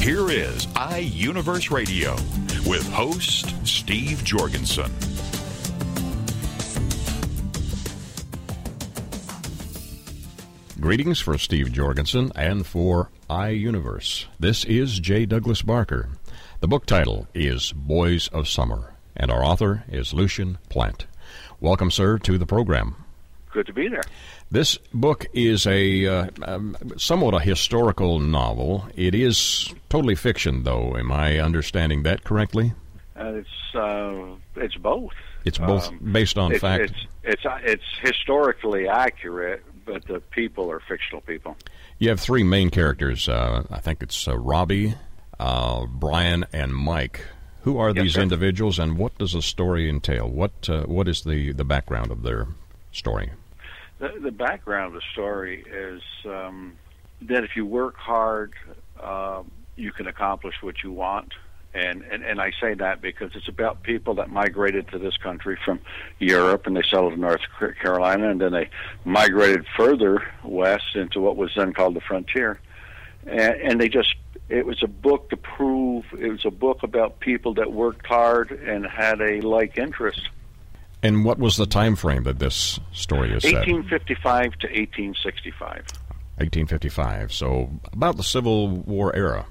Here is iUniverse Radio with host Steve Jorgensen. Greetings for Steve Jorgensen and for iUniverse. This is J. Douglas Barker. The book title is Boys of Summer, and our author is Lucien Plante. Welcome, sir, to the program. Good to be there. This book is a uh, um, somewhat a historical novel. It is totally fiction, though. Am I understanding that correctly? Uh, it's uh, it's both. It's both Um, based on it's, fact. It's it's uh, it's historically accurate, but the people are fictional people. You have three main characters. Uh, I think it's uh, Robbie, uh, Brian, and Mike. Who are Yes, these sir. individuals, and what does the story entail? What uh, what is the, the background of their story? The, the background of the story is um, that if you work hard, uh, you can accomplish what you want. And, and and I say that because it's about people that migrated to this country from Europe and they settled in North Carolina and then they migrated further west into what was then called the frontier, and, and they just it was a book to prove it was a book about people that worked hard and had a like interest. And what was the time frame that this story is set? 1855 to 1865. 1855. So about the Civil War era.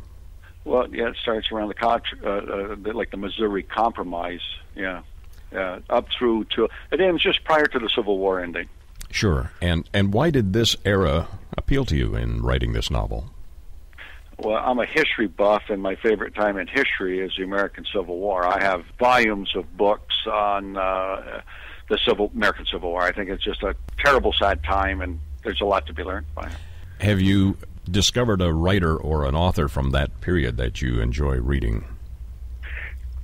Well, yeah, it starts around the uh, uh, like the Missouri Compromise, yeah, uh, up through to it ends just prior to the Civil War ending. Sure. And and why did this era appeal to you in writing this novel? Well, I'm a history buff, and my favorite time in history is the American Civil War. I have volumes of books on uh, the Civil American Civil War. I think it's just a terrible, sad time, and there's a lot to be learned by it. Have you discovered a writer or an author from that period that you enjoy reading?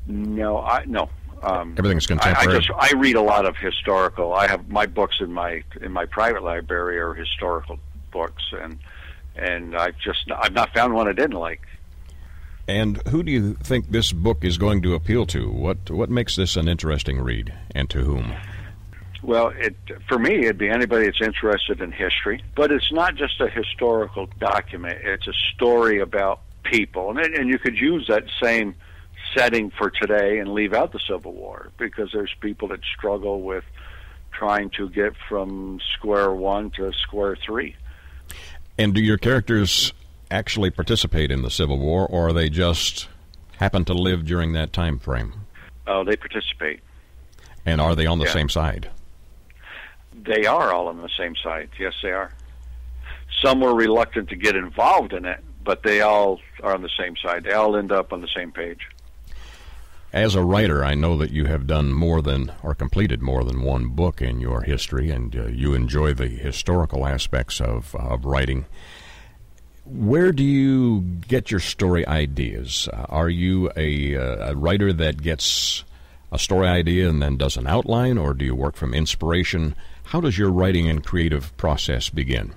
No, I no. Um, Everything's I, I contemporary. just I read a lot of historical. I have my books in my in my private library are historical books, and and I've just I've not found one I didn't like. And who do you think this book is going to appeal to? What what makes this an interesting read, and to whom? Well, it for me it'd be anybody that's interested in history, but it's not just a historical document. It's a story about people, and it- and you could use that same setting for today and leave out the Civil War because there's people that struggle with trying to get from square one to square three. And do your characters actually participate in the Civil War, or are they just happen to live during that time frame? Oh, they participate. And are they on the Yeah. same side? They are all on the same side. Yes, they are. Some were reluctant to get involved in it, but they all are on the same side. They all end up on the same page. As a writer, I know that you have done more than or completed more than one book in your history, and uh, you enjoy the historical aspects of, of writing. Where do you get your story ideas? Uh, are you a, uh, a writer that gets a story idea and then does an outline, or do you work from inspiration? How does your writing and creative process begin?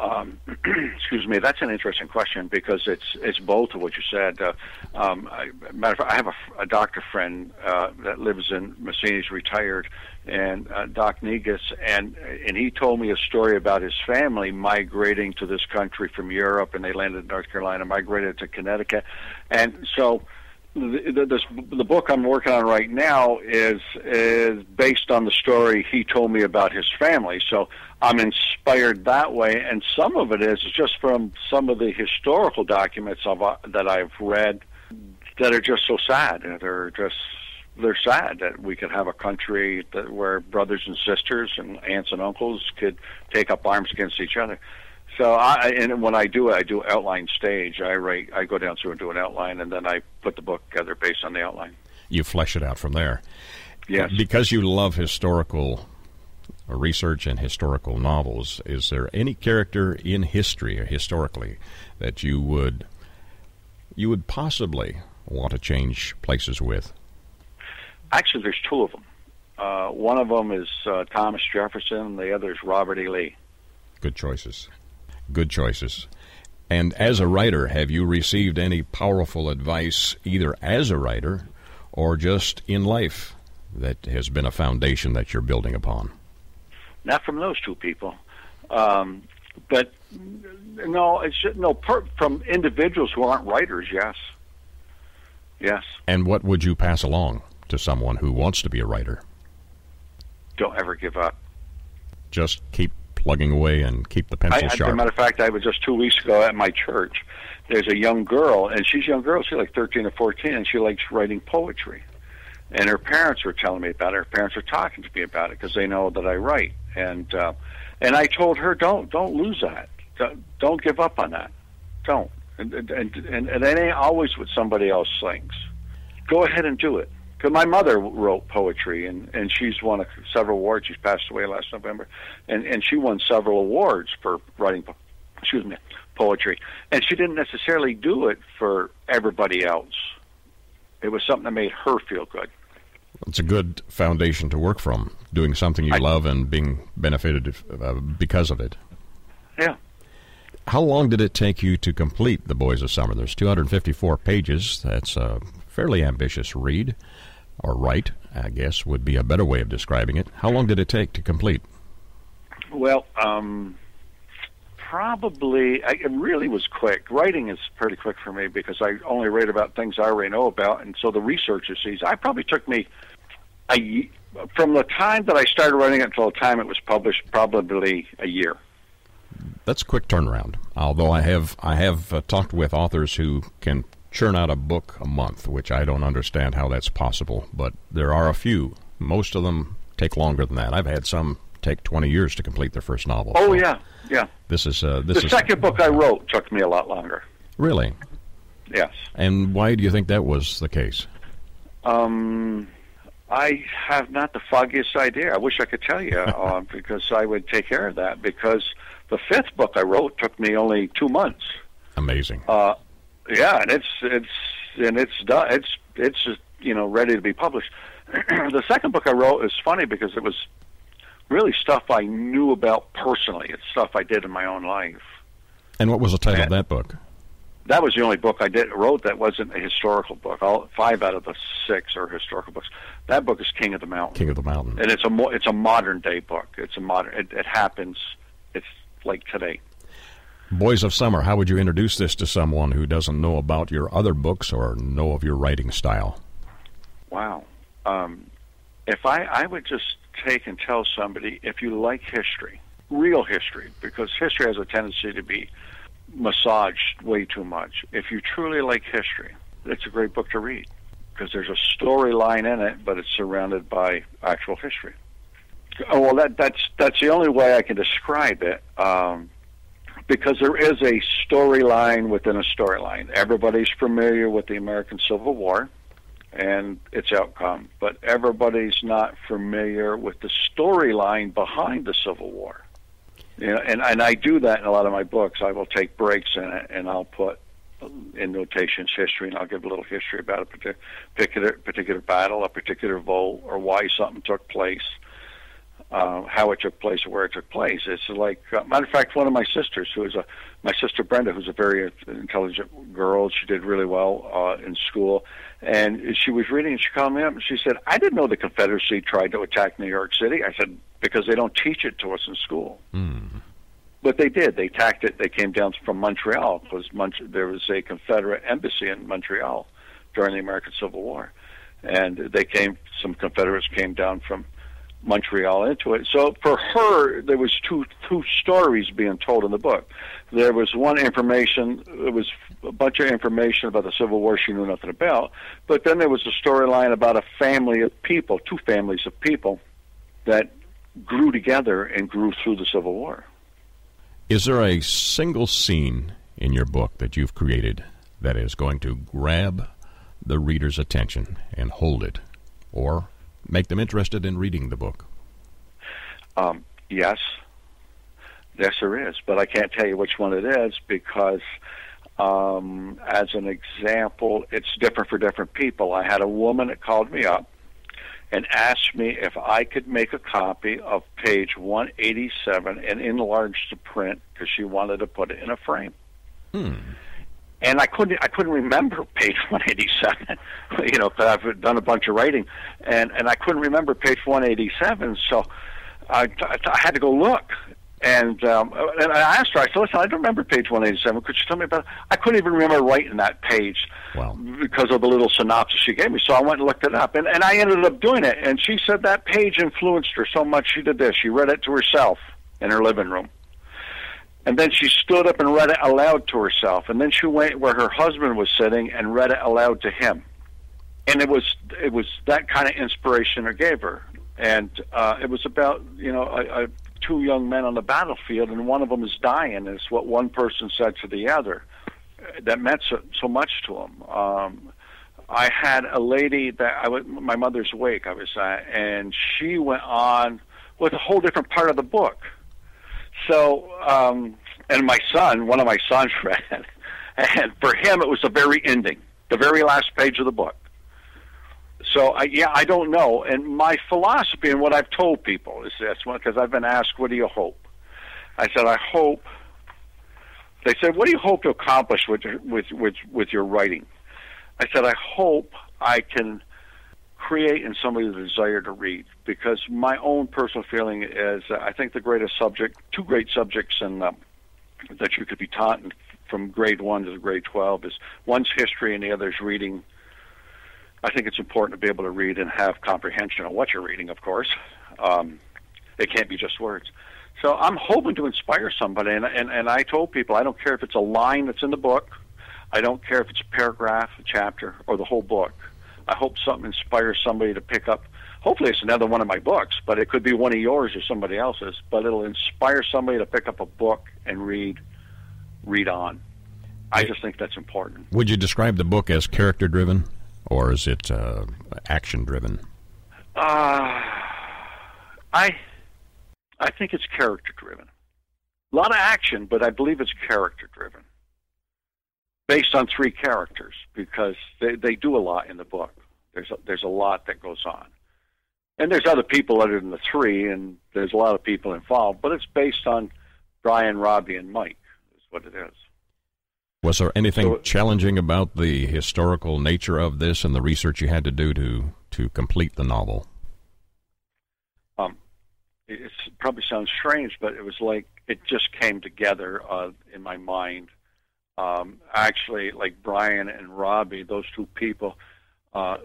Um, excuse me. That's an interesting question because it's it's both of what you said. Uh, um, I, matter of fact, I have a, a doctor friend uh, that lives in. He's retired, and uh, Doc Negus, and and he told me a story about his family migrating to this country from Europe, and they landed in North Carolina, migrated to Connecticut, and so. The, this, the book I'm working on right now is is based on the story he told me about his family. So I'm inspired that way, and some of it is just from some of the historical documents of, uh, that I've read that are just so sad. They're just they're sad that we could have a country that where brothers and sisters and aunts and uncles could take up arms against each other. So I and when I do it, I do outline stage. I write, I go down through and do an outline, and then I put the book together based on the outline. You flesh it out from there. Yes. Because you love historical research and historical novels, is there any character in history or historically that you would you would possibly want to change places with? Actually, there's two of them. Uh, one of them is uh, Thomas Jefferson, the other is Robert E. Lee. Good choices. Good choices. And as a writer, have you received any powerful advice, either as a writer or just in life, that has been a foundation that you're building upon? Not from those two people, um, but no, it's just, no per, from individuals who aren't writers. Yes, yes. And what would you pass along to someone who wants to be a writer? Don't ever give up. Just keep plugging away and keep the pencil I, sharp. As a matter of fact, I was just two weeks ago at my church. There's a young girl, and she's a young girl. She's like 13 or 14, and she likes writing poetry. And her parents were telling me about it. Her parents are talking to me about it because they know that I write. And uh, and I told her, don't don't lose that. Don't, don't give up on that. Don't. And and and, and it ain't always what somebody else thinks. Go ahead and do it. Because my mother wrote poetry, and and she's won a, several awards. She's passed away last November, and and she won several awards for writing. Excuse me, poetry, and she didn't necessarily do it for everybody else. It was something that made her feel good. It's a good foundation to work from, doing something you I, love and being benefited uh, because of it. Yeah. How long did it take you to complete The Boys of Summer? There's 254 pages. That's a fairly ambitious read, or write, I guess, would be a better way of describing it. How long did it take to complete? Well, um, probably I, it really was quick. Writing is pretty quick for me because I only write about things I already know about, and so the researcher sees. I probably took me a from the time that I started writing it until the time it was published, probably a year. That's a quick turnaround. Although I have I have uh, talked with authors who can churn out a book a month, which I don't understand how that's possible. But there are a few. Most of them take longer than that. I've had some take 20 years to complete their first novel. Oh so yeah, yeah. This is uh, this is the is second book I wrote took me a lot longer. really. Yes. And why do you think that was the case? Um, I have not the foggiest idea. I wish I could tell you uh, because I would take care of that. Because the fifth book I wrote took me only two months. Amazing. Uh, yeah, and it's it's and it's done. It's it's just, you know ready to be published. the second book I wrote is funny because it was really stuff I knew about personally. It's stuff I did in my own life. And what was the title of that book? That was the only book I did wrote that wasn't a historical book. All five out of the six are historical books. That book is King of the Mountain. King of the Mountain. and it's a mo- it's a modern day book. It's a modern. It, it happens. It's like today. Boys of Summer. How would you introduce this to someone who doesn't know about your other books or know of your writing style? Wow. Um, if I I would just take and tell somebody if you like history, real history, because history has a tendency to be massaged way too much. If you truly like history, it's a great book to read because there's a storyline in it, but it's surrounded by actual history. Oh, well, that that's that's the only way I can describe it. Um, because there is a storyline within a storyline. Everybody's familiar with the American Civil War and its outcome, but everybody's not familiar with the storyline behind the Civil War. You know, and and I do that in a lot of my books. I will take breaks in it, and I'll put in notations history, and I'll give a little history about a particular particular battle, a particular vote, or why something took place, uh, how it took place, or where it took place. It's like, uh, matter of fact, one of my sisters, who is a my sister Brenda, who's a very intelligent girl. She did really well uh, in school, and she was reading, and she called me up, and she said, "I didn't know the Confederacy tried to attack New York City." I said, "Because they don't teach it to us in school." Mm. But they did. They attacked it. They came down from Montreal because Mont- there was a Confederate embassy in Montreal during the American Civil War, and they came. Some Confederates came down from Montreal into it. So for her, there was two two stories being told in the book. There was one information. It was a bunch of information about the Civil War she knew nothing about. But then there was a storyline about a family of people, two families of people, that grew together and grew through the Civil War. Is there a single scene in your book that you've created that is going to grab the reader's attention and hold it, or make them interested in reading the book? Um, yes, yes, there is, but I can't tell you which one it is because Um, as an example, it's different for different people. I had a woman that called me up and asked me if I could make a copy of page 187 and enlarge the print because she wanted to put it in a frame. Hmm. And I couldn't, I couldn't remember page 187, you know, because I've done a bunch of writing, and and I couldn't remember page 187, so I, I, had to go look. And um, and I asked her. I said, "Listen, I don't remember page 187. Could you tell me about?" It? I couldn't even remember writing that page Wow. because of the little synopsis she gave me. So I went and looked it up, and and I ended up doing it. And she said that page influenced her so much she did this. She read it to herself in her living room, and then she stood up and read it aloud to herself. And then she went where her husband was sitting and read it aloud to him. And it was it was that kind of inspiration it gave her. And uh, it was about you know a, a two young men on the battlefield, and one of them is dying. Is what one person said to the other. That meant so, so much to him. Um, I had a lady that I was my mother's wake. I was at, and she went on with a whole different part of the book. So, um, and my son, one of my sons read it, and for him, it was the very ending, the very last page of the book. So, I, yeah, I don't know. And my philosophy and what I've told people is this one, because I've been asked, what do you hope? I said, I hope. They said, what do you hope to accomplish with with, with, with your writing? I said, I hope I can create in somebody the desire to read because my own personal feeling is I think the greatest subject, two great subjects in, uh, that you could be taught in, from grade one to grade 12 is one's history and the other is reading. I think it's important to be able to read and have comprehension of what you're reading, of course. Um, it can't be just words. So I'm hoping to inspire somebody, and, and, and I told people I don't care if it's a line that's in the book, I don't care if it's a paragraph, a chapter, or the whole book. I hope something inspires somebody to pick up. Hopefully, it's another one of my books, but it could be one of yours or somebody else's. But it'll inspire somebody to pick up a book and read, read on. I just think that's important. Would you describe the book as character driven, or is it uh, action driven? Uh, I, I think it's character driven. A lot of action, but I believe it's character driven based on three characters because they, they do a lot in the book. There's a, there's a lot that goes on, and there's other people other than the three, and there's a lot of people involved. But it's based on Brian, Robbie, and Mike. Is what it is. Was there anything So- challenging about the historical nature of this and the research you had to do to to complete the novel? Um, it it's, probably sounds strange, but it was like it just came together uh, in my mind. Um, actually, like Brian and Robbie, those two people. Uh,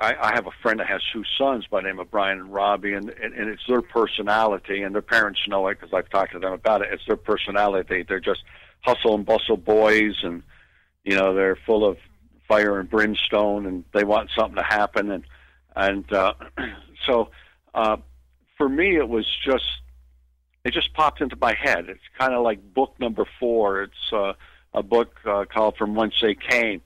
I, I have a friend that has two sons by the name of Brian and Robbie, and, and, and it's their personality, and their parents know it because I've talked to them about it. It's their personality. They're just hustle and bustle boys, and you know they're full of fire and brimstone, and they want something to happen, and and uh, so uh, for me it was just it just popped into my head. It's kind of like book number four. It's uh, a book uh, called From Whence They Came.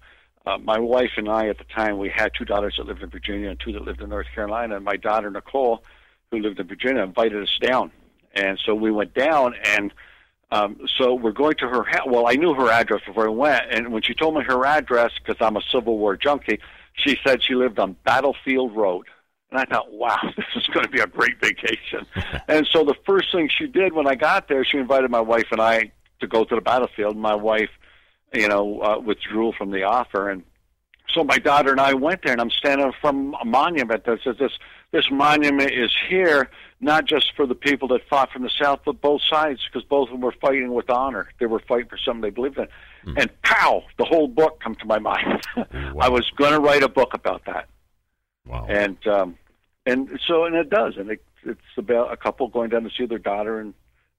Uh, my wife and I, at the time, we had two daughters that lived in Virginia and two that lived in North Carolina. And my daughter Nicole, who lived in Virginia, invited us down, and so we went down. And um, so we're going to her. Ha- well, I knew her address before we went, and when she told me her address, because I'm a Civil War junkie, she said she lived on Battlefield Road. And I thought, wow, this is going to be a great vacation. and so the first thing she did when I got there, she invited my wife and I to go to the battlefield. My wife, you know, uh, withdrew from the offer, and so my daughter and I went there, and I'm standing from a monument that says this this monument is here not just for the people that fought from the south, but both sides, because both of them were fighting with honor. They were fighting for something they believed in. And pow, the whole book come to my mind. I was going to write a book about that, Wow. and um, and so and it does, and it, it's about a couple going down to see their daughter in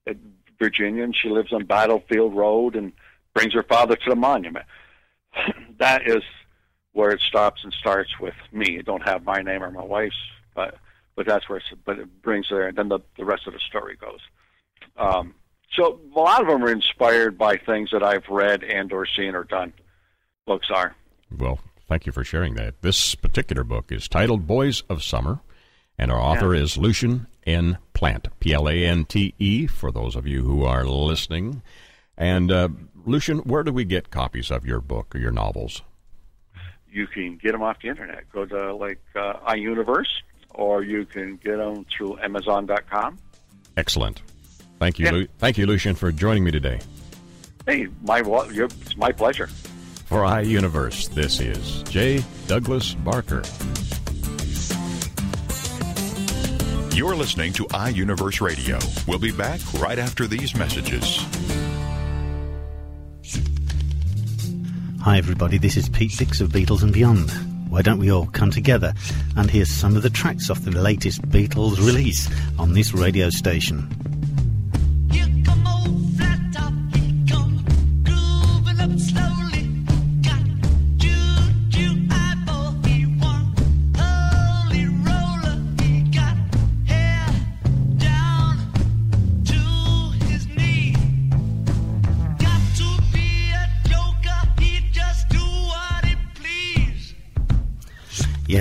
at Virginia, and she lives on Battlefield Road, and brings her father to the monument. that is where it stops and starts with me. It don't have my name or my wife's, but but that's where it's, but it brings there, and then the the rest of the story goes. Um, so a lot of them are inspired by things that I've read and or seen or done. Books are. Well, thank you for sharing that. This particular book is titled Boys of Summer, and our author is Lucien N. Plante, P L A N T E, for those of you who are listening. And uh, Lucien, where do we get copies of your book or your novels? You can get them off the internet. Go to like uh, iUniverse, or you can get them through Amazon.com. Excellent. Thank you, Yeah. Lu- thank you, Lucien, for joining me today. Hey, my wa- it's my pleasure. For iUniverse, this is J. Douglas Barker. You're listening to iUniverse Radio. We'll be back right after these messages. Hi, everybody. This is Pete Dix of Beatles and Beyond. Why don't we all come together and hear some of the tracks off the latest Beatles release on this radio station?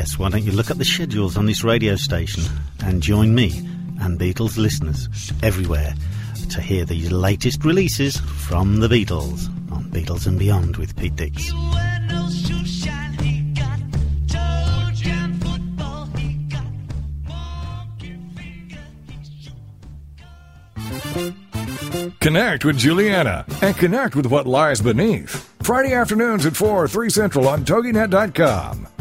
Yes, why don't you look up the schedules on this radio station and join me and Beatles listeners everywhere to hear the latest releases from the Beatles on Beatles and Beyond with Pete Dix. He wear no shoe shine, he got toe jam football, he got monkey finger, he shoot. Connect with Juliana and connect with what lies beneath. Friday afternoons at 4, 3 Central on TogiNet.com.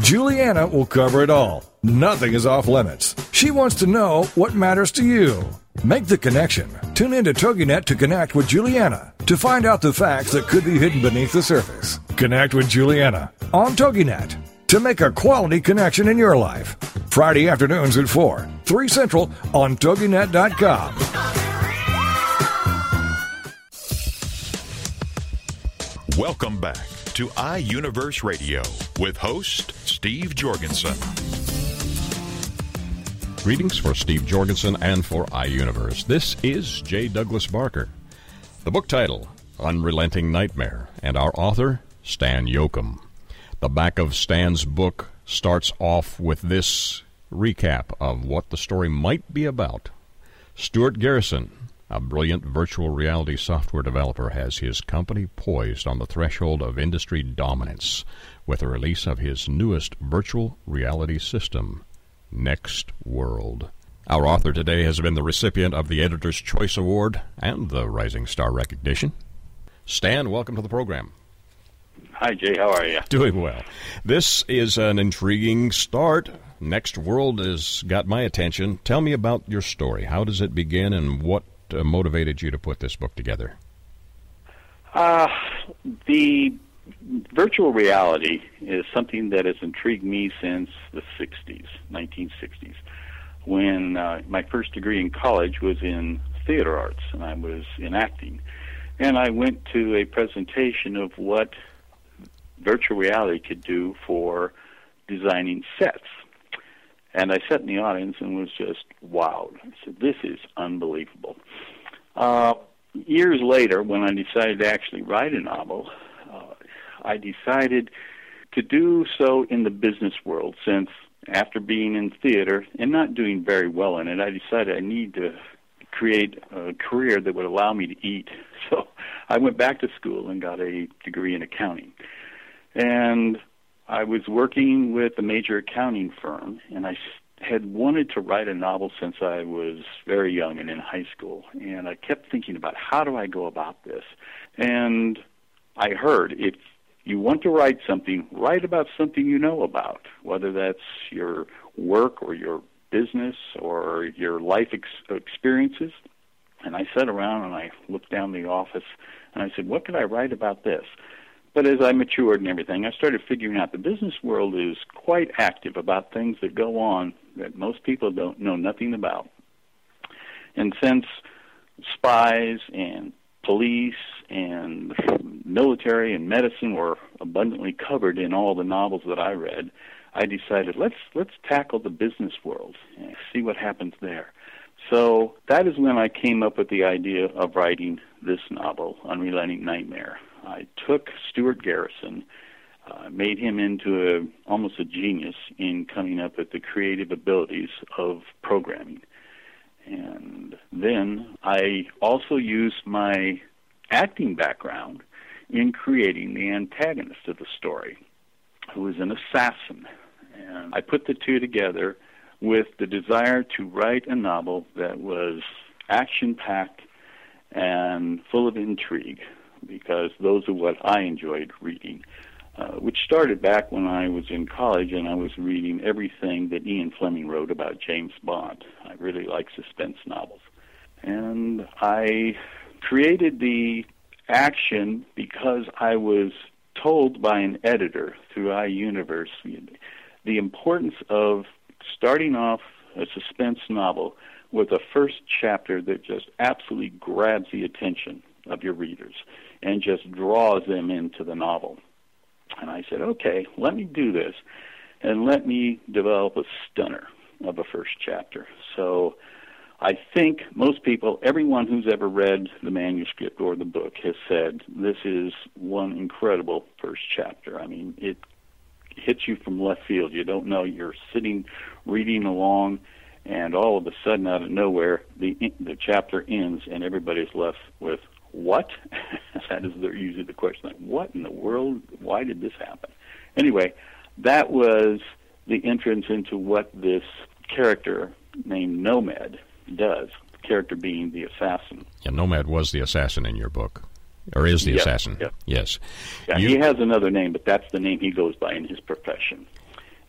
Juliana will cover it all. Nothing is off limits. She wants to know what matters to you. Make the connection. Tune into TogiNet to connect with Juliana to find out the facts that could be hidden beneath the surface. Connect with Juliana on TogiNet to make a quality connection in your life. Friday afternoons at 4, 3 Central on TogiNet.com. Welcome back to iUniverse Radio with host Steve Jorgensen. Greetings for Steve Jorgensen and for iUniverse. This is J. Douglas Barker. The book title, Unrelenting Nightmare, and our author, Stan Yocum. The back of Stan's book starts off with this recap of what the story might be about. Stuart Garrison, a brilliant virtual reality software developer, has his company poised on the threshold of industry dominance with the release of his newest virtual reality system, Next World. Our author today has been the recipient of the Editor's Choice Award and the Rising Star recognition. Stan, welcome to the program. Hi, Jay. How are you? Doing well. This is an intriguing start. Next World has got my attention. Tell me about your story. How does it begin and what uh, motivated you to put this book together? Uh, the virtual reality is something that has intrigued me since the 60s, 1960s, when uh, my first degree in college was in theater arts and I was in acting. And I went to a presentation of what virtual reality could do for designing sets. And I sat in the audience and was just wowed. I said, This is unbelievable. Uh, years later, when I decided to actually write a novel, uh, I decided to do so in the business world since after being in theater and not doing very well in it, I decided I need to create a career that would allow me to eat. So I went back to school and got a degree in accounting. And I was working with a major accounting firm, and I had wanted to write a novel since I was very young and in high school. And I kept thinking about how do I go about this? And I heard if you want to write something, write about something you know about, whether that's your work or your business or your life ex- experiences. And I sat around and I looked down the office and I said, what could I write about this? But as I matured and everything, I started figuring out the business world is quite active about things that go on that most people don't know nothing about. And since spies and police and military and medicine were abundantly covered in all the novels that I read, I decided let's let's tackle the business world and see what happens there. So that is when I came up with the idea of writing this novel, Unrelenting Nightmare. I took Stuart Garrison, uh, made him into a almost a genius in coming up with the creative abilities of programming. And then I also used my acting background in creating the antagonist of the story, who is an assassin. And I put the two together with the desire to write a novel that was action packed and full of intrigue, because those are what I enjoyed reading. Uh, which started back when I was in college and I was reading everything that Ian Fleming wrote about James Bond. I really like suspense novels. And I created the action because I was told by an editor through iUniverse the importance of starting off a suspense novel with a first chapter that just absolutely grabs the attention of your readers and just draws them into the novel. And I said, okay, let me do this and let me develop a stunner of a first chapter. So I think most people, everyone who's ever read the manuscript or the book, has said this is one incredible first chapter. I mean, it hits you from left field. You don't know. You're sitting reading along, and all of a sudden, out of nowhere, the the chapter ends, and everybody's left with what? that is the, usually the question. Like, what in the world? Why did this happen? Anyway, that was the entrance into what this character named Nomad does. The character being the assassin. Yeah, Nomad was the assassin in your book, or is the Yep, assassin? yep. Yes. Yeah, You- he has another name, but that's the name he goes by in his profession.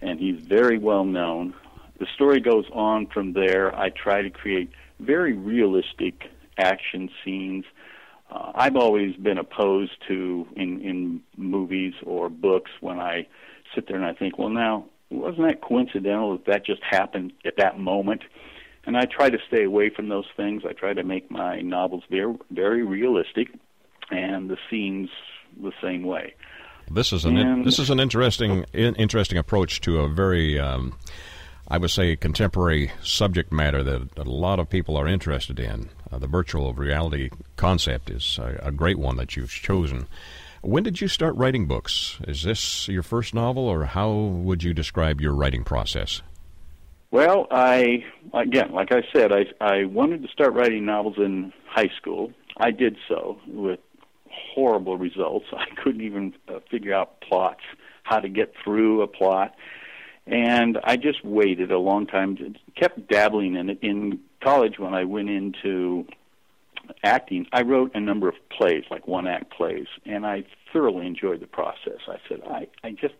And he's very well known. The story goes on from there. I try to create very realistic action scenes. Uh, I've always been opposed to in in movies or books when I sit there and I think, well, now wasn't that coincidental that that just happened at that moment? And I try to stay away from those things. I try to make my novels very very realistic, and the scenes the same way. This is an And- this is an interesting in, interesting approach to a very um, I would say contemporary subject matter that, a lot of people are interested in. Uh, the virtual reality concept is a, a great one that you've chosen. When did you start writing books? Is this your first novel, or how would you describe your writing process? Well, I again, like I said, I I wanted to start writing novels in high school. I did so with horrible results. I couldn't even uh, figure out plots, how to get through a plot, and I just waited a long time. Kept dabbling in it. In college, when I went into acting, I wrote a number of plays, like one act plays, and I thoroughly enjoyed the process. I said, I, I just,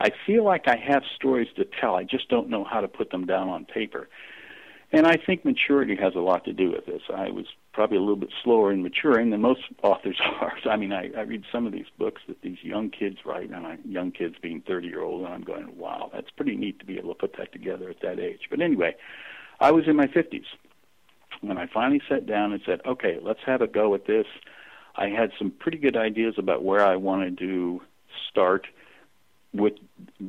I feel like I have stories to tell. I just don't know how to put them down on paper. And I think maturity has a lot to do with this. I was probably a little bit slower in maturing than most authors are. I mean, I, I read some of these books that these young kids write, and I, young kids being 30 year old, and I'm going, wow, that's pretty neat to be able to put that together at that age. But anyway, I was in my 50s when I finally sat down and said, okay, let's have a go at this. I had some pretty good ideas about where I wanted to start with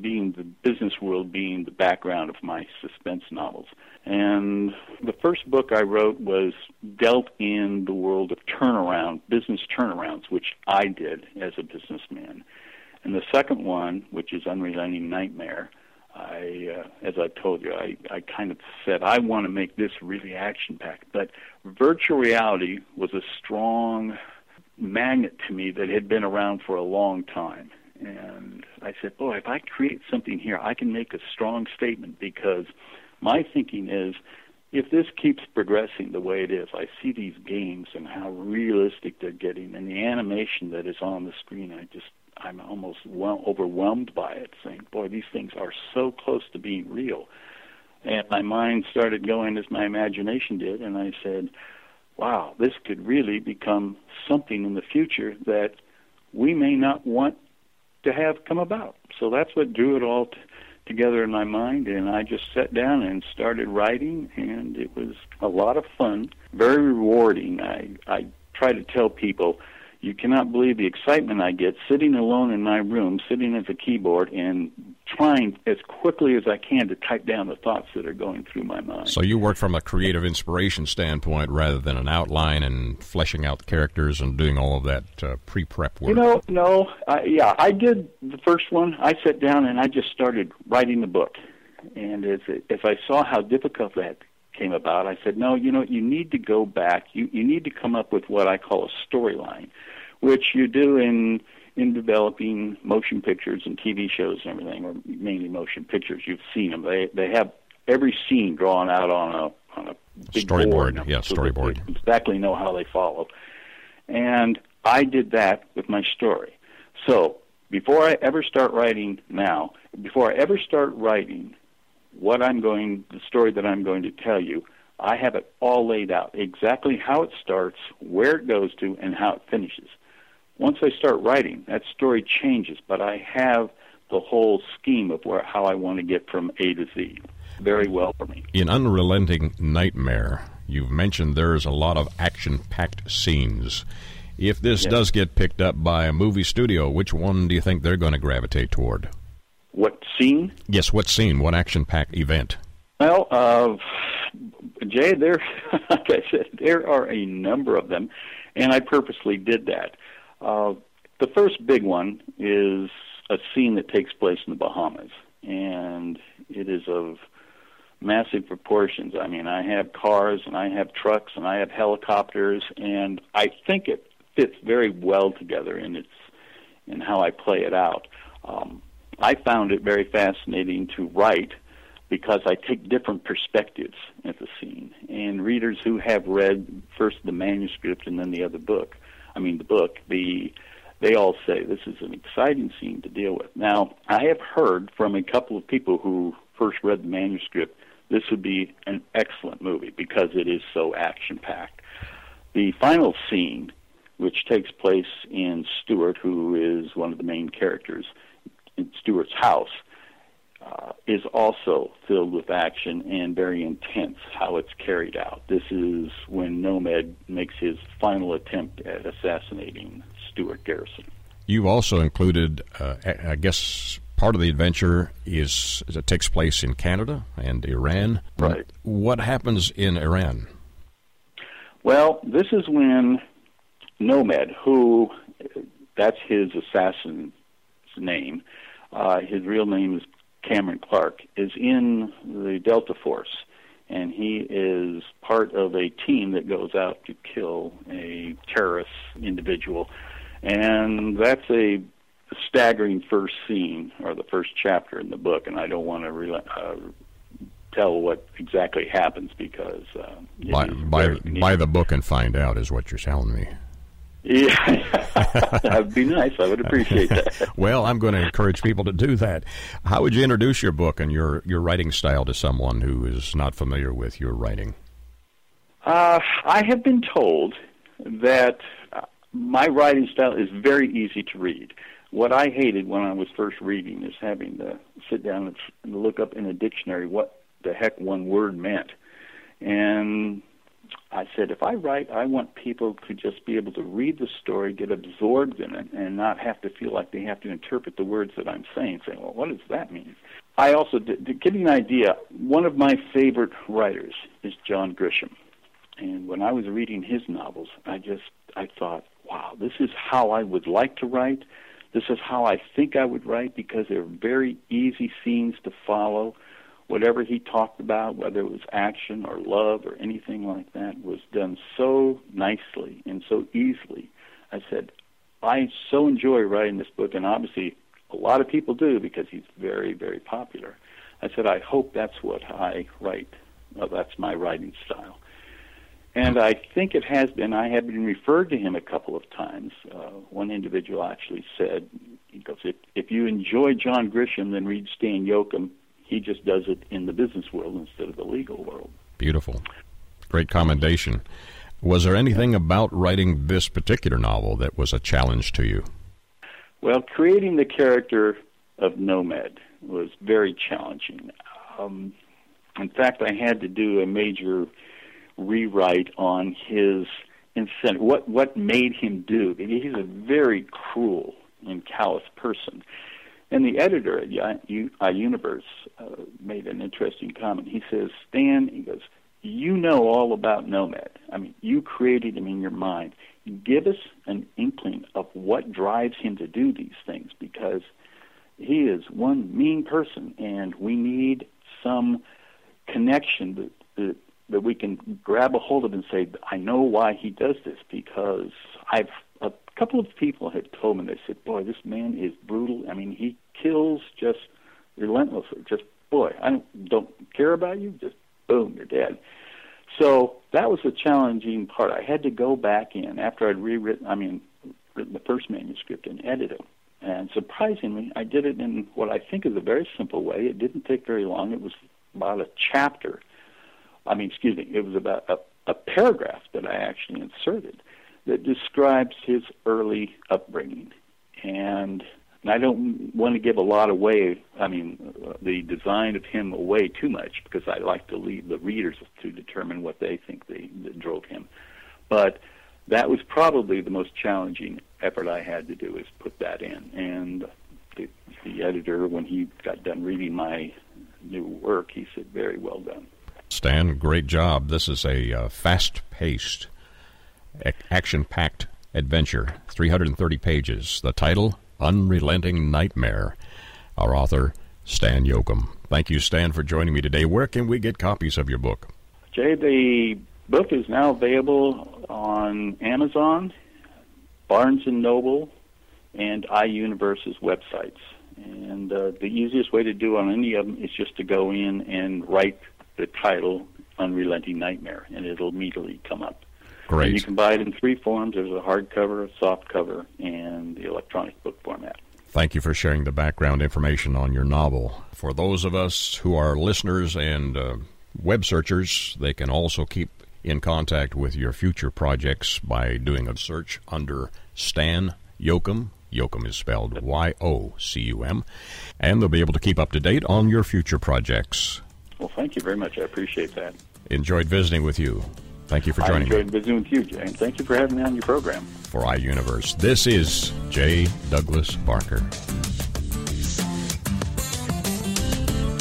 being the business world being the background of my suspense novels. And the first book I wrote was dealt in the world of turnaround, business turnarounds, which I did as a businessman. And the second one, which is Unrelenting Nightmare, I, uh, as I told you, I, I kind of said I want to make this really action packed. But virtual reality was a strong magnet to me that had been around for a long time. And I said, boy, if I create something here, I can make a strong statement because my thinking is if this keeps progressing the way it is, I see these games and how realistic they're getting and the animation that is on the screen, I just I'm almost well, overwhelmed by it, saying, boy, these things are so close to being real. And my mind started going as my imagination did, and I said, wow, this could really become something in the future that we may not want to have come about. So that's what drew it all t- together in my mind, and I just sat down and started writing, and it was a lot of fun, very rewarding. I I try to tell people, you cannot believe the excitement I get sitting alone in my room, sitting at the keyboard, and trying as quickly as I can to type down the thoughts that are going through my mind. So you work from a creative inspiration standpoint rather than an outline and fleshing out the characters and doing all of that uh, pre-prep work. You know, no, I, yeah, I did the first one. I sat down and I just started writing the book, and as as I saw how difficult that came about, I said, no, you know, you need to go back. You you need to come up with what I call a storyline, which you do in in developing motion pictures and TV shows and everything, or mainly motion pictures. You've seen them. They they have every scene drawn out on a on a Storyboard, board, yeah, so storyboard. exactly know how they follow. And I did that with my story. So before I ever start writing now, before I ever start writing what I'm going, the story that I'm going to tell you, I have it all laid out exactly how it starts, where it goes to, and how it finishes. Once I start writing, that story changes, but I have the whole scheme of where how I want to get from A to Z very well for me. In Unrelenting Nightmare, you've mentioned there's a lot of action-packed scenes. If this Yes. does get picked up by a movie studio, which one do you think they're going to gravitate toward? What scene? Yes, what scene? What action-packed event? Well, uh, Jay, there, like I said, there are a number of them, and I purposely did that. Uh, the first big one is a scene that takes place in the Bahamas, and it is of massive proportions. I mean, I have cars and I have trucks and I have helicopters, and I think it fits very well together in its in how I play it out. Um, I found it very fascinating to write because I take different perspectives at the scene. And readers who have read first the manuscript and then the other book, I mean the book, the they all say this is an exciting scene to deal with. Now, I have heard from a couple of people who first read the manuscript this would be an excellent movie because it is so action packed. The final scene, which takes place in Stuart, who is one of the main characters in Stuart's house, uh, is also filled with action and very intense how it's carried out. This is when Nomad makes his final attempt at assassinating Stuart Garrison. You've also included, uh, I guess, part of the adventure is it takes place in Canada and Iran. Right. What happens in Iran? Well, this is when Nomad, who that's his assassin's name, uh, his real name is Cameron Clark, is in the Delta Force, and he is part of a team that goes out to kill a terrorist individual, and that's a staggering first scene or the first chapter in the book, and I don't want to re- uh, tell what exactly happens because uh, it Buy, is buy, buy the book and find out is what you're telling me. Yeah, that'd be nice. I would appreciate that. Well, I'm going to encourage people to do that. How would you introduce your book and your, your writing style to someone who is not familiar with your writing? Uh, I have been told that uh, my writing style is very easy to read. What I hated when I was first reading is having to sit down and, and look up in a dictionary what the heck one word meant. And I said, if I write, I want people to just be able to read the story, get absorbed in it, and not have to feel like they have to interpret the words that I'm saying, saying, well, what does that mean? I also, to, to give you an idea, one of my favorite writers is John Grisham. And when I was reading his novels, I just, I thought, wow, this is how I would like to write. This is how I think I would write because they're very easy scenes to follow whatever he talked about, whether it was action or love or anything like that, was done so nicely and so easily. I said, I so enjoy writing this book, and obviously a lot of people do because he's very, very popular. I said, I hope that's what I write. Well, that's my writing style. And I think it has been. I have been referred to him a couple of times. Uh, one individual actually said, he goes, if, if you enjoy John Grisham, then read Stan Yocum he just does it in the business world instead of the legal world. Beautiful. Great commendation. Was there anything about writing this particular novel that was a challenge to you? Well, creating the character of Nomad was very challenging. Um, in fact, I had to do a major rewrite on his incentive, what what made him do. He's a very cruel and callous person. And the editor at iUniverse uh, made an interesting comment. He says, Stan, he goes, you know all about Nomad. I mean, you created him in your mind. Give us an inkling of what drives him to do these things because he is one mean person, and we need some connection that, that that we can grab a hold of and say, I know why he does this because I've couple of people had told me they said, Boy, this man is brutal. I mean, he kills just relentlessly. Just boy, I don't don't care about you, just boom, you're dead. So that was the challenging part. I had to go back in after I'd rewritten I mean written the first manuscript and edit it. And surprisingly, I did it in what I think is a very simple way. It didn't take very long. It was about a chapter I mean, excuse me, it was about a, a paragraph that I actually inserted that describes his early upbringing. And, I don't want to give a lot away, I mean, the design of him away too much because I like to leave the readers to determine what they think they, that drove him. But that was probably the most challenging effort I had to do is put that in. And the, the editor, when he got done reading my new work, he said, very well done. Stan, great job. This is a uh, fast paced, ac- action packed adventure, 330 pages. The title, Unrelenting Nightmare. Our author, Stan Yocum. Thank you, Stan, for joining me today. Where can we get copies of your book? Jay, the book is now available on Amazon, Barnes and Noble, and iUniverse's websites. And uh, the easiest way to do on any of them is just to go in and write the title Unrelenting Nightmare, and it'll immediately come up. Great. And you can buy it in three forms. There's a hardcover, a soft cover, and the electronic book format. Thank you for sharing the background information on your novel. For those of us who are listeners and uh, web searchers, they can also keep in contact with your future projects by doing a search under Stan Yocum. Yocum is spelled Y O C U M. And they'll be able to keep up to date on your future projects. Well, thank you very much. I appreciate that. Enjoyed visiting with you. Thank you for I joining me enjoyed visiting with you, Jay, and thank you for having me on your program. for iUniverse. This is J. Douglas Barker.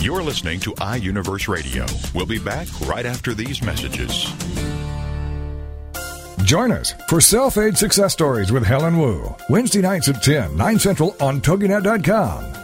You're listening to iUniverse Radio. We'll be back right after these messages. Join us for Self Aid Success Stories with Helen Wu, Wednesday nights at 10, 9 Central on TogiNet.com.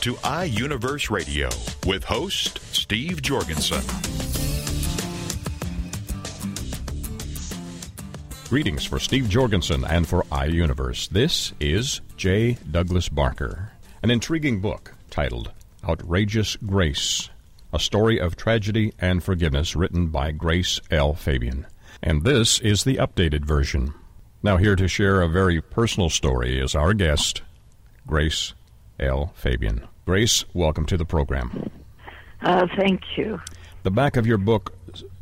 to iUniverse Radio with host Steve Jorgensen. Greetings for Steve Jorgensen and for iUniverse. This is J. Douglas Barker, an intriguing book titled Outrageous Grace, a story of tragedy and forgiveness written by Grace L. Fabian. And this is the updated version. Now, here to share a very personal story is our guest, Grace L. Fabian. Grace, welcome to the program. Uh, thank you. The back of your book,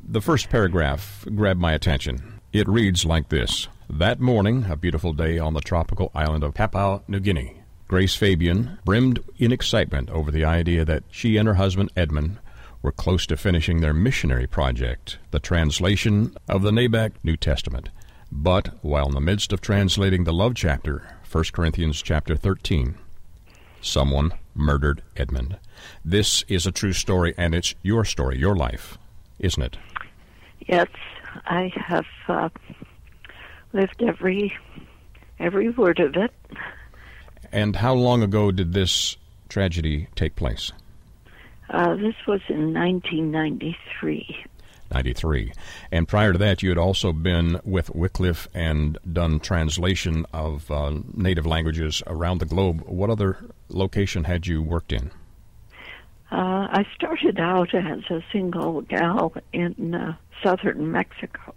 the first paragraph grabbed my attention. It reads like this That morning, a beautiful day on the tropical island of Papua New Guinea, Grace Fabian brimmed in excitement over the idea that she and her husband Edmund were close to finishing their missionary project, the translation of the Nabak New Testament. But while in the midst of translating the love chapter, 1 Corinthians chapter 13, someone murdered Edmund. This is a true story, and it's your story, your life, isn't it? Yes, I have uh, lived every every word of it. And how long ago did this tragedy take place? Uh, this was in 1993. 93. And prior to that, you had also been with Wycliffe and done translation of uh, native languages around the globe. What other location had you worked in? Uh, I started out as a single gal in uh, southern Mexico,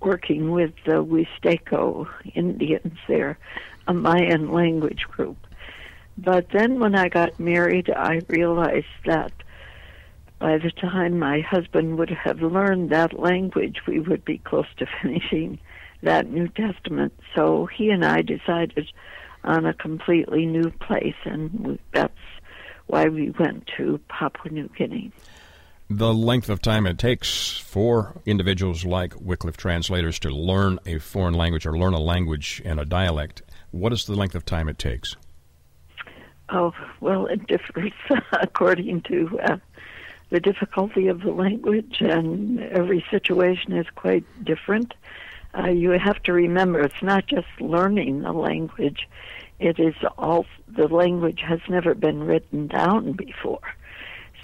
working with the Huisteco Indians there, a Mayan language group. But then when I got married, I realized that by the time my husband would have learned that language, we would be close to finishing that New Testament. So he and I decided on a completely new place, and that's why we went to Papua New Guinea. The length of time it takes for individuals like Wycliffe translators to learn a foreign language or learn a language and a dialect, what is the length of time it takes? Oh, well, it differs according to uh, the difficulty of the language, and every situation is quite different. Uh, you have to remember it's not just learning the language, it is all the language has never been written down before.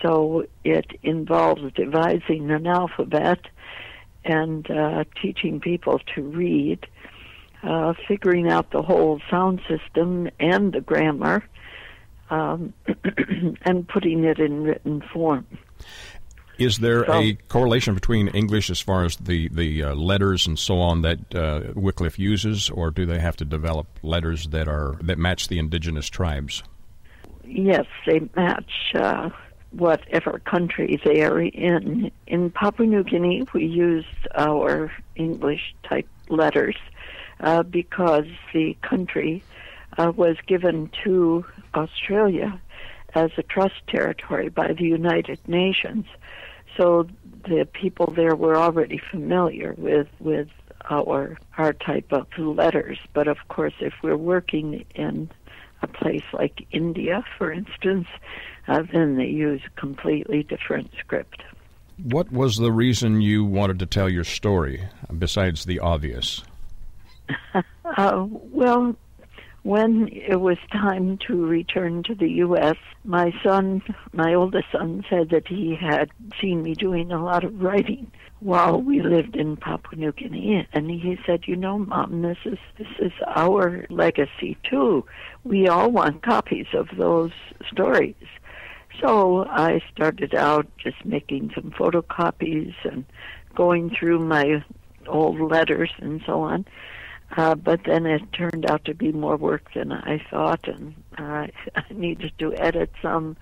So it involves devising an alphabet and uh, teaching people to read, uh, figuring out the whole sound system and the grammar, um, and putting it in written form. Is there So- a correlation between English as far as the, the uh, letters and so on that uh, Wycliffe uses, or do they have to develop letters that are that match the indigenous tribes? Yes, they match uh, whatever country they are in. In Papua New Guinea, we used our English type letters uh, because the country uh, was given to Australia as a trust territory by the United Nations. So the people there were already familiar with with our our type of letters. But of course, if we're working in a place like India, for instance, uh, then they use a completely different script. What was the reason you wanted to tell your story, besides the obvious? Uh, well, when it was time to return to the U.S., my son, my oldest son, said that he had seen me doing a lot of writing while we lived in Papua New Guinea, and he said, "You know, Mom, this is this is our legacy too. We all want copies of those stories." So I started out just making some photocopies and going through my old letters and so on. Uh, but then it turned out to be more work than I thought, and uh, I needed to edit some.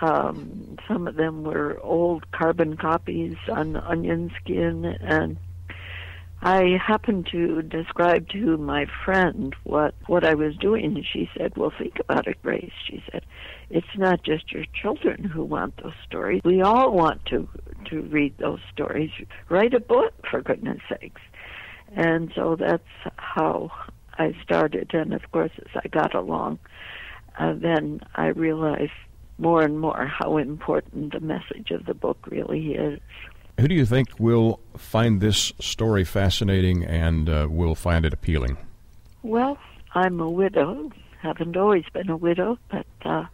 Um, some of them were old carbon copies on onion skin, and I happened to describe to my friend what what I was doing, and she said, "Well, think about it, Grace." She said, "It's not just your children who want those stories. We all want to to read those stories. Write a book, for goodness sakes." And so that's how I started. And of course, as I got along, uh, then I realized more and more how important the message of the book really is. Who do you think will find this story fascinating and uh, will find it appealing? Well, I'm a widow. Haven't always been a widow, but uh,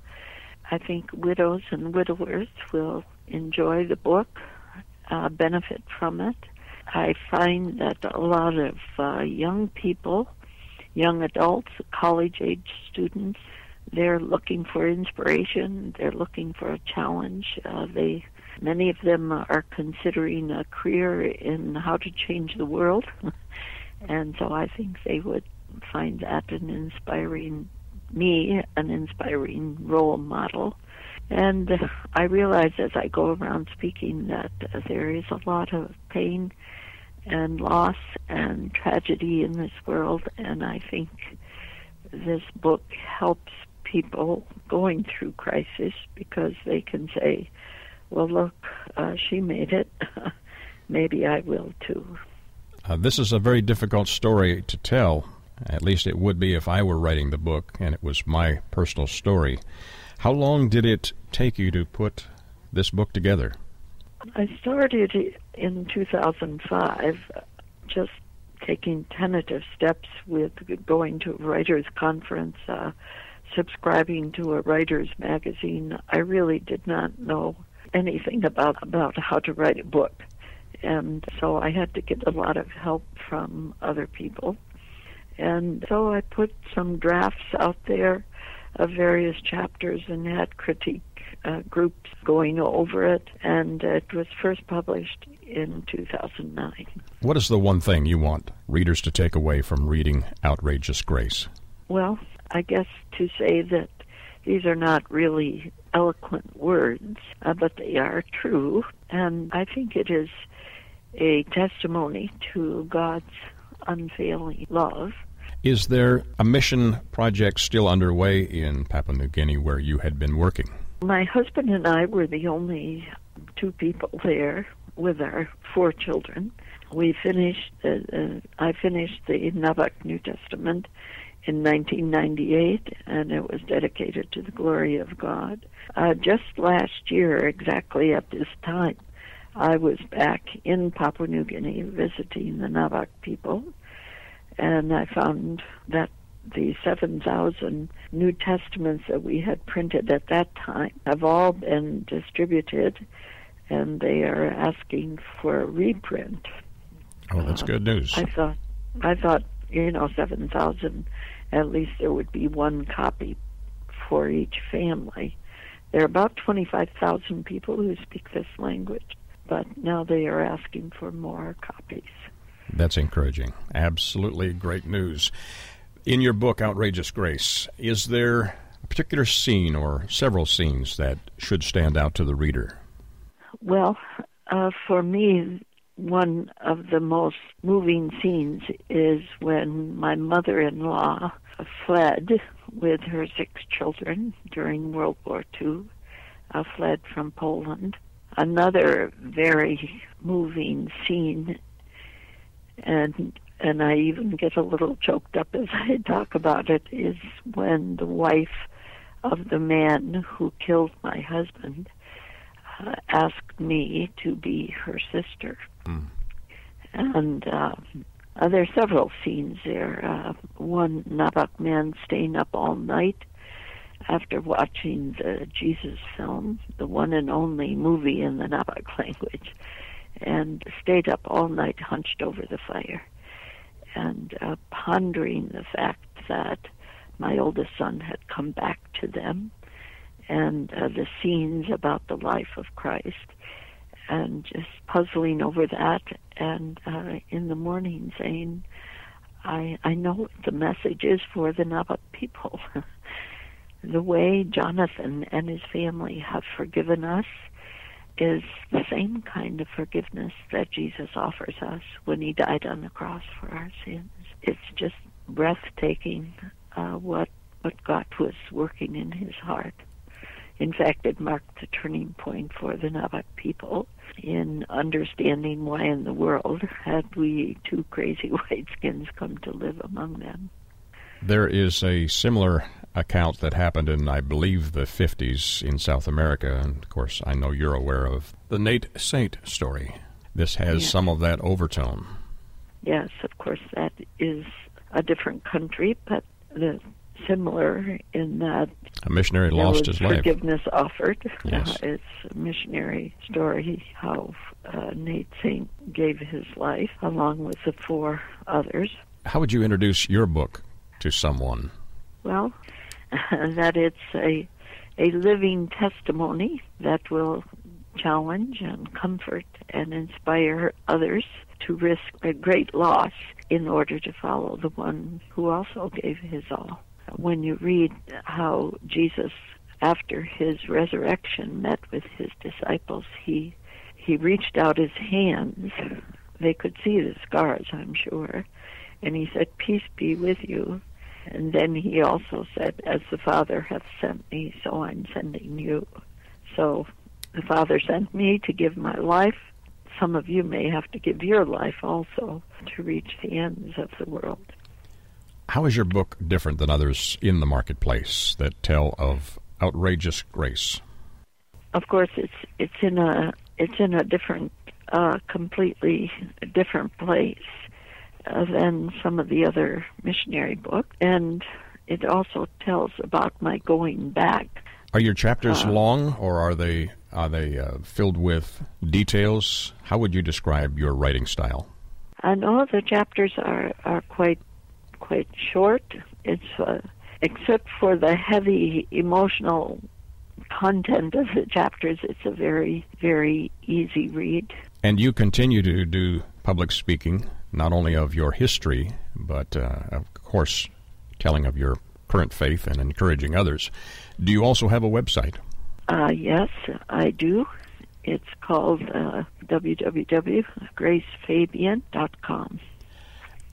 I think widows and widowers will enjoy the book, uh, benefit from it. I find that a lot of uh, young people, young adults, college age students, they're looking for inspiration. They're looking for a challenge. Uh, they many of them are considering a career in how to change the world, and so I think they would find that an inspiring me an inspiring role model. And I realize as I go around speaking that there is a lot of pain and loss and tragedy in this world, and I think this book helps people going through crisis because they can say, well, look, uh, she made it. Maybe I will too. Uh, this is a very difficult story to tell. At least it would be if I were writing the book and it was my personal story. How long did it take you to put this book together? I started in 2005, just taking tentative steps with going to a writers' conference, uh, subscribing to a writer's magazine, I really did not know anything about about how to write a book. And so I had to get a lot of help from other people. And so I put some drafts out there of various chapters and had critique uh, groups going over it. And it was first published in 2009. What is the one thing you want readers to take away from reading Outrageous Grace? Well, I guess to say that these are not really eloquent words, uh, but they are true. And I think it is a testimony to God's unfailing love. Is there a mission project still underway in Papua New Guinea where you had been working? My husband and I were the only two people there with our four children. We finished. Uh, uh, I finished the Nabak New Testament in 1998, and it was dedicated to the glory of God. Uh, just last year, exactly at this time, I was back in Papua New Guinea visiting the Nabak people, and I found that the 7,000 New Testaments that we had printed at that time have all been distributed, and they are asking for a reprint. Oh, that's good uh, news. I thought, I thought, you know, 7,000, at least there would be one copy for each family. There are about 25,000 people who speak this language, but now they are asking for more copies. That's encouraging. Absolutely great news. In your book, Outrageous Grace, is there a particular scene or several scenes that should stand out to the reader? Well, uh, for me, one of the most moving scenes is when my mother in law fled with her six children during World War II, uh, fled from Poland. Another very moving scene, and and I even get a little choked up as I talk about it, is when the wife of the man who killed my husband uh, asked me to be her sister. And uh, uh, there are several scenes there. Uh, one Nabak man staying up all night after watching the Jesus film, the one and only movie in the Nabak language, and stayed up all night hunched over the fire and uh, pondering the fact that my oldest son had come back to them and uh, the scenes about the life of Christ and just puzzling over that and uh, in the morning saying I I know what the message is for the Nabak people. the way Jonathan and his family have forgiven us is the same kind of forgiveness that Jesus offers us when he died on the cross for our sins. It's just breathtaking uh, what what God was working in his heart. In fact, it marked the turning point for the Nabak people in understanding why in the world had we two crazy white skins come to live among them. There is a similar account that happened in, I believe, the 50s in South America. And of course, I know you're aware of the Nate Saint story. This has some of that overtone. Yes, of course, that is a different country, but the similar in that A missionary lost his life. forgiveness offered. Yes. Uh, it's a missionary story how uh, Nate Saint gave his life along with the four others. How would you introduce your book to someone? Well, that it's a a living testimony that will challenge and comfort and inspire others to risk a great loss in order to follow the one who also gave his all. When you read how Jesus after his resurrection met with his disciples, he he reached out his hands. They could see the scars, I'm sure. And he said, Peace be with you. And then he also said, As the Father hath sent me, so I'm sending you. So the Father sent me to give my life. Some of you may have to give your life also to reach the ends of the world. How is your book different than others in the marketplace that tell of outrageous grace? Of course, it's it's in a it's in a different, uh, completely different place than some of the other missionary books, and it also tells about my going back. Are your chapters Uh, long, or are they are they uh, filled with details? How would you describe your writing style? And all the chapters are are quite quite short. It's uh, except for the heavy emotional content of the chapters. It's a very very easy read. And you continue to do public speaking, not only of your history, but uh, of course, telling of your current faith and encouraging others. Do you also have a website? Uh, yes, I do. It's called uh, www.gracefabian.com.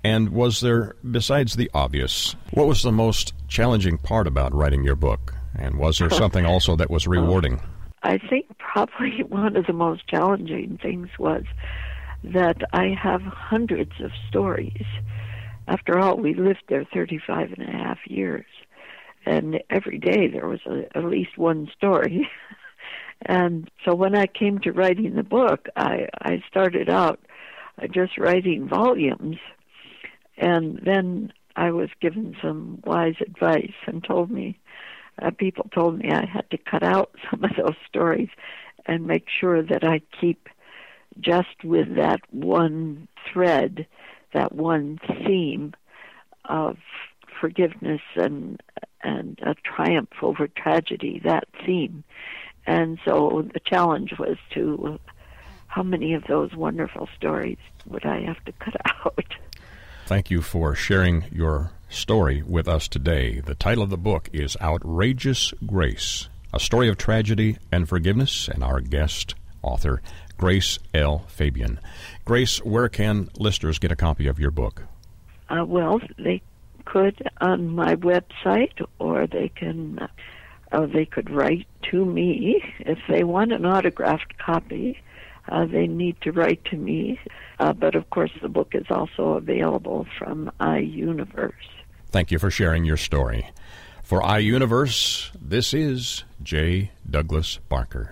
And was there, besides the obvious, what was the most challenging part about writing your book? And was there something also that was rewarding? I think probably one of the most challenging things was that I have hundreds of stories. After all, we lived there 35 and a half years, and every day there was a, at least one story. and so when I came to writing the book, I, I started out just writing volumes, and then I was given some wise advice and told me uh, people told me I had to cut out some of those stories and make sure that I keep just with that one thread, that one theme of forgiveness and and a triumph over tragedy, that theme. And so the challenge was to how many of those wonderful stories would I have to cut out? Thank you for sharing your story with us today. The title of the book is Outrageous Grace, a story of tragedy and forgiveness, and our guest author, Grace L. Fabian. Grace, where can listeners get a copy of your book? Uh, well, they could on my website, or they can, uh, they could write to me if they want an autographed copy. Uh, they need to write to me, uh, but of course the book is also available from iUniverse. Thank you for sharing your story. For iUniverse, this is J. Douglas Barker.